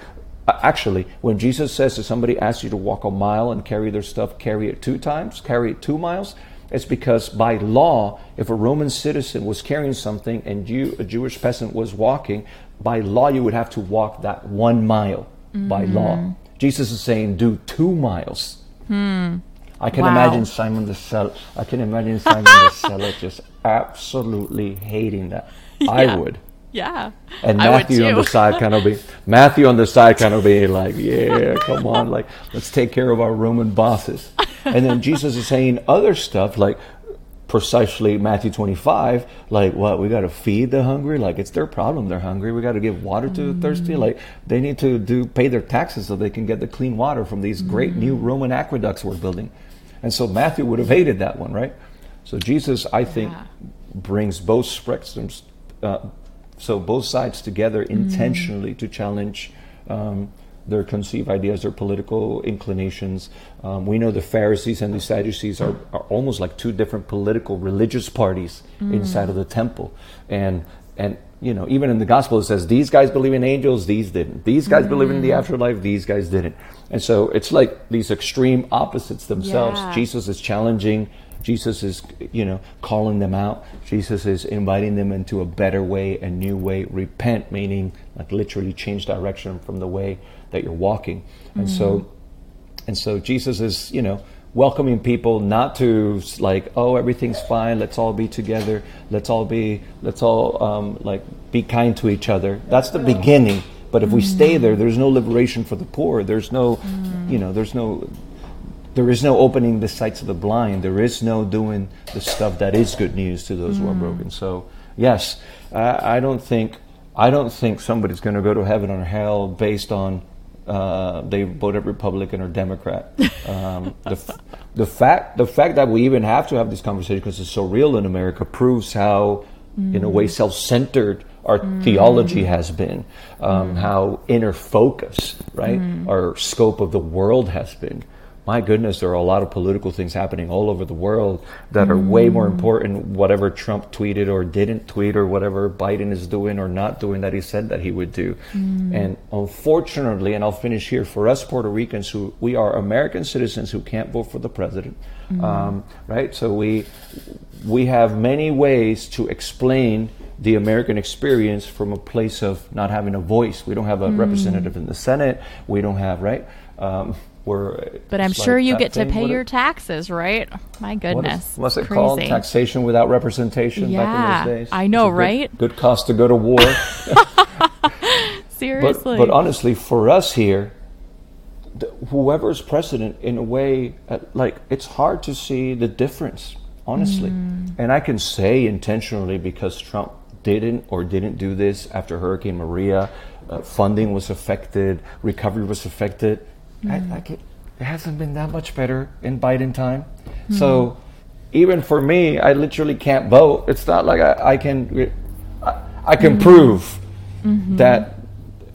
Uh, Actually, when Jesus says if somebody asks you to walk a mile and carry their stuff, carry it two times, carry it two miles, it's because by law, if a Roman citizen was carrying something and you, a Jewish peasant, was walking, by law you would have to walk that one mile by law. Jesus is saying do two miles. I can Wow. imagine Simon the Cell. I can imagine Simon the Zealot just absolutely hating that. I would. Yeah. And Matthew on the side kind of be Matthew on the side kind of being like, yeah, come on, like let's take care of our Roman bosses. And then Jesus is saying other stuff like precisely Matthew 25, like what we got to feed the hungry, like it's their problem they're hungry. We got to give water to the thirsty, like they need to do pay their taxes so they can get the clean water from these great new Roman aqueducts we're building. And so Matthew would have hated that one, right? So Jesus, I think, Yeah. brings both spectrums, uh, so both sides together intentionally to challenge um, their conceived ideas, their political inclinations. Um, we know the Pharisees and the Sadducees are, are almost like two different political religious parties inside of the temple, and and you know even in the gospel it says these guys believe in angels, these didn't. These guys believe in the afterlife, these guys didn't. And so it's like these extreme opposites themselves. Yeah. Jesus is challenging Jesus is, you know, calling them out. Jesus is inviting them into a better way, a new way. Repent, meaning like literally change direction from the way that you're walking. And so, mm-hmm. and so Jesus is, you know, welcoming people not to like, oh, everything's fine. Let's all be together. Let's all be, let's all um, like be kind to each other. That's the beginning. But if we stay mm-hmm. there, there's no liberation for the poor. There's no, mm-hmm. you know, there's no there is no opening the sights of the blind. There is no doing the stuff that is good news to those who are broken. So yes, I, I don't think I don't think somebody's going to go to heaven or hell based on uh, they voted Republican or Democrat. Um, the, f- the fact the fact that we even have to have this conversation because it's so real in America proves how, mm. in a way, self centered our mm. theology has been, um, mm. how inner focus, right, mm. our scope of the world has been my goodness, there are a lot of political things happening all over the world that are way more mm. important. Whatever Trump tweeted or didn't tweet, or whatever Biden is doing or not doing that he said that he would do. Mm. And unfortunately, and I'll finish here for us Puerto Ricans who we are American citizens who can't vote for the president, mm. um, right? So we we have many ways to explain the American experience from a place of not having a voice. We don't have a mm. representative in the Senate. We don't have right. Um, where but I'm sure like you get to pay your taxes, right? My goodness, what's it Crazy. called? Taxation without representation. Yeah, back in those days. I know, right? Good, good, cost to go to war. Seriously, but, but, honestly, for us here, the, whoever is president, in a way, uh, like it's hard to see the difference, honestly. Mm. And I can say intentionally because Trump didn't or didn't do this after Hurricane Maria. Uh, funding was affected, recovery was affected Mm. I, like it, it hasn't been that much better in Biden time. Mm. So even for me, I literally can't vote. It's not like I, I can I, I can mm prove mm-hmm. that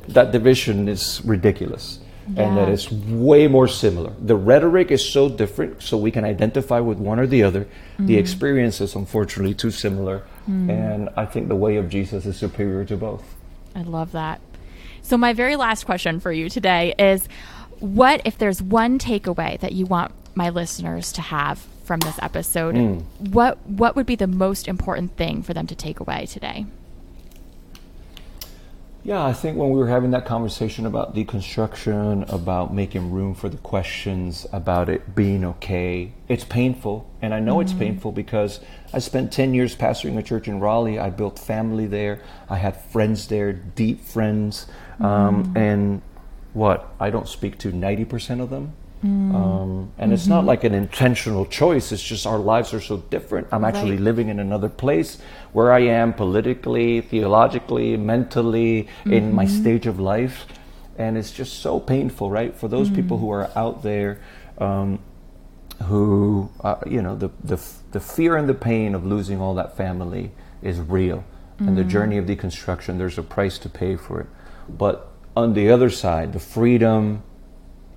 that division is ridiculous. Yeah. And that it's way more similar. The rhetoric is so different, so we can identify with one or the other. Mm-hmm. The experience is unfortunately too similar. Mm. And I think the way of Jesus is superior to both. I love that. So, my very last question for you today is what if there's one takeaway that you want my listeners to have from this episode? Mm. What what would be the most important thing for them to take away today? Yeah, I think when we were having that conversation about deconstruction, about making room for the questions, about it being okay, it's painful. And I know mm-hmm. it's painful because I spent 10 years pastoring a church in Raleigh. I built family there. I had friends there, deep friends. Um, mm-hmm. and what I don't speak to 90% of them. Mm. Um, and mm-hmm. it's not mm-hmm. like an intentional choice. It's just our lives are so different. I'm actually right. living in another place where I am politically, theologically, mentally, mm-hmm. in my mm-hmm. stage of life. And it's just so painful, right? For those mm. people who are out there um, who, uh, you know, the, the, the fear and the pain of losing all that family is real. Mm. And the mm. journey of deconstruction, there's a price to pay for it. But on the other side, the freedom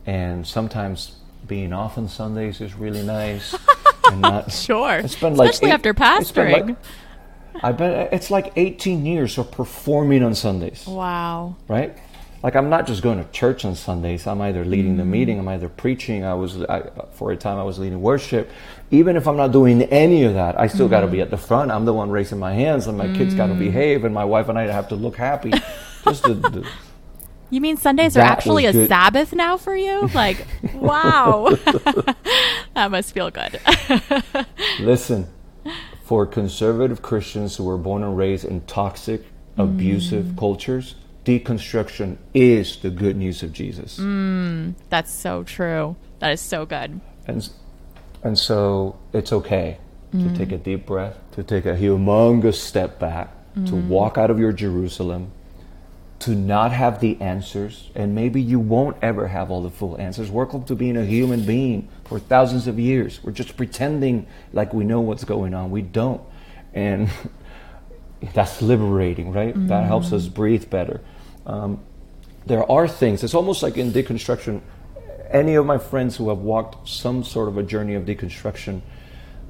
and sometimes being off on Sundays is really nice. and not, sure. It's been like especially eight, after pastoring. Like, I've been. It's like 18 years of performing on Sundays. Wow. Right. Like I'm not just going to church on Sundays. I'm either leading mm. the meeting. I'm either preaching. I was I, for a time I was leading worship. Even if I'm not doing any of that, I still mm. got to be at the front. I'm the one raising my hands, and my mm. kids got to behave, and my wife and I have to look happy. just the, the you mean Sundays that are actually a. Sabbath now for you? Like, wow. that must feel good. Listen, for conservative Christians who were born and raised in toxic, abusive mm. cultures, deconstruction is the good news of Jesus. Mm, that's so true. That is so good. And, and so it's okay mm. to take a deep breath, to take a humongous step back, to mm. walk out of your Jerusalem, to not have the answers, and maybe you won't ever have all the full answers. Welcome to being a human being for thousands of years. We're just pretending like we know what's going on. We don't. And that's liberating, right? Mm-hmm. That helps us breathe better. Um, there are things, it's almost like in deconstruction. Any of my friends who have walked some sort of a journey of deconstruction,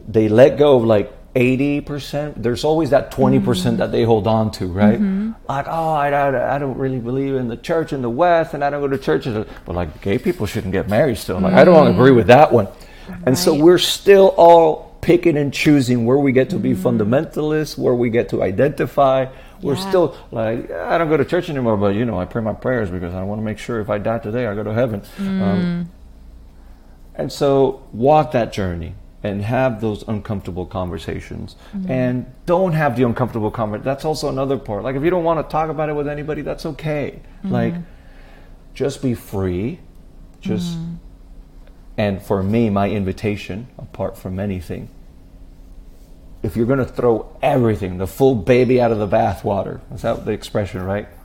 they let go of like 80%, there's always that 20% mm that they hold on to, right? Mm-hmm. Like, oh, I, I, I, don't really believe in the church in the West and I don't go to churches. But like, gay people shouldn't get married still. Like, mm I don't agree with that one. Right. And so we're still all picking and choosing where we get to be mm-hmm. fundamentalists, where we get to identify. We're yeah. still like, I don't go to church anymore, but you know, I pray my prayers because I want to make sure if I die today, I go to heaven. Um, mm. and so walk that journey and have those uncomfortable conversations mm-hmm. and don't have the uncomfortable conversation that's also another part like if you don't want to talk about it with anybody that's okay mm-hmm. like just be free just mm-hmm. and for me my invitation apart from anything if you're going to throw everything, the full baby out of the bathwater, is that the expression, right?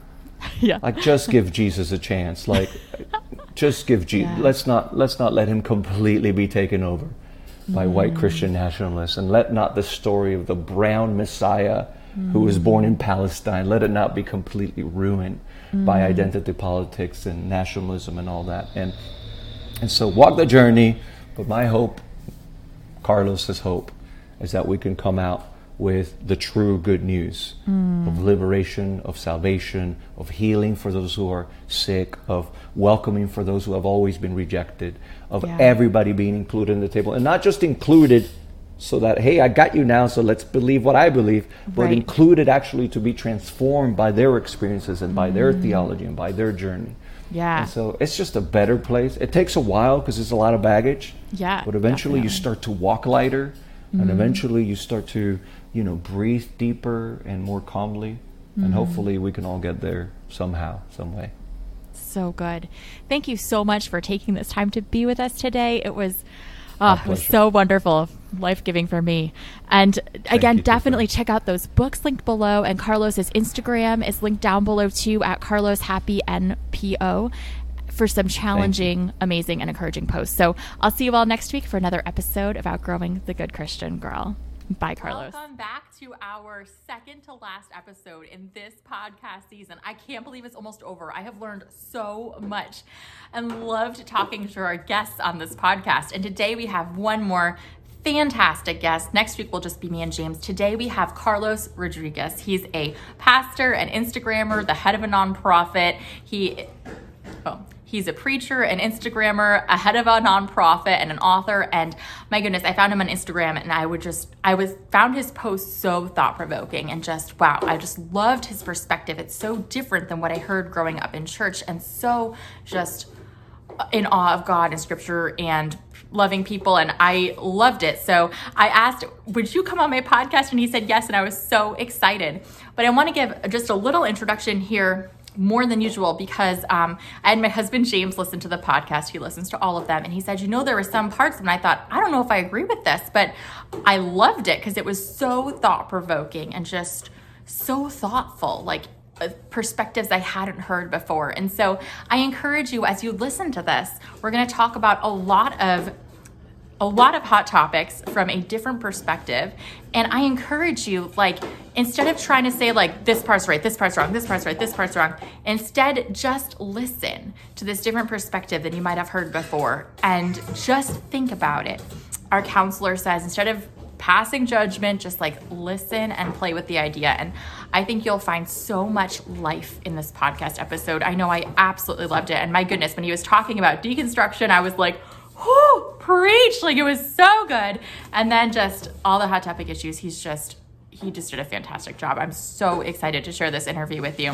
Yeah. Like just give Jesus a chance. Like just give Jesus. Yeah. Let's not let's not let him completely be taken over by white Mm. Christian nationalists, and let not the story of the brown Messiah who was born Mm. in Palestine let it not be completely ruined by identity politics and nationalism and all that. And and so walk the journey. But my hope, Carlos's hope, is that we can come out with the true good news hmm. of liberation, of salvation, of healing for those who are sick, of welcoming for those who have always been rejected, of Yeah. everybody being included in the table. And not just included so that, hey, I got you now, so let's believe what I believe, but Right. included actually to be transformed by their experiences and by their hmm. theology and by their journey. Yeah. And so it's just a better place. It takes a while because there's a lot of baggage. Yeah, But eventually you start to walk lighter and hmm. eventually you start to, you know, breathe deeper and more calmly. Mm-hmm. And hopefully we can all get there somehow, some way. So good. Thank you so much for taking this time to be with us today. It was oh, it was so wonderful, life giving for me. And again, definitely check out those books linked below. And Carlos's Instagram is linked down below too at Carlos Happy NPO for some challenging, amazing, and encouraging posts. So I'll see you all next week for another episode of Outgrowing the Good Christian Girl. Bye, Carlos. Welcome back to our second to last episode in this podcast season. I can't believe it's almost over. I have learned so much and loved talking to our guests on this podcast. And today we have one more fantastic guest. Next week will just be me and James. Today we have Carlos Rodriguez. He's a pastor, an Instagrammer, the head of a nonprofit. He he's a preacher, an Instagrammer, a head of a nonprofit, and an author. And my goodness, I found him on Instagram, and I would just, I was found his post so thought provoking, and just wow, I just loved his perspective. It's so different than what I heard growing up in church, and so just in awe of God and scripture and loving people and I loved it. So I asked, would you come on my podcast? And he said yes. And I was so excited. But I want to give just a little introduction here more than usual because um, I had my husband James listen to the podcast. He listens to all of them. And he said, you know, there were some parts and I thought, I don't know if I agree with this, but I loved it because it was so thought provoking and just so thoughtful. Like uh, perspectives I hadn't heard before. And so I encourage you as you listen to this, we're going to talk about a lot of a lot of hot topics from a different perspective. And I encourage you, like, instead of trying to say, like, this part's right, this part's wrong, this part's right, this part's wrong, instead just listen to this different perspective that you might have heard before and just think about it. Our counselor says, instead of passing judgment, just like listen and play with the idea. And I think you'll find so much life in this podcast episode. I know I absolutely loved it. And my goodness, when he was talking about deconstruction, I was like, preach. Like it was so good. And then just all the hot topic issues, he's just, he just did a fantastic job. I'm so excited to share this interview with you.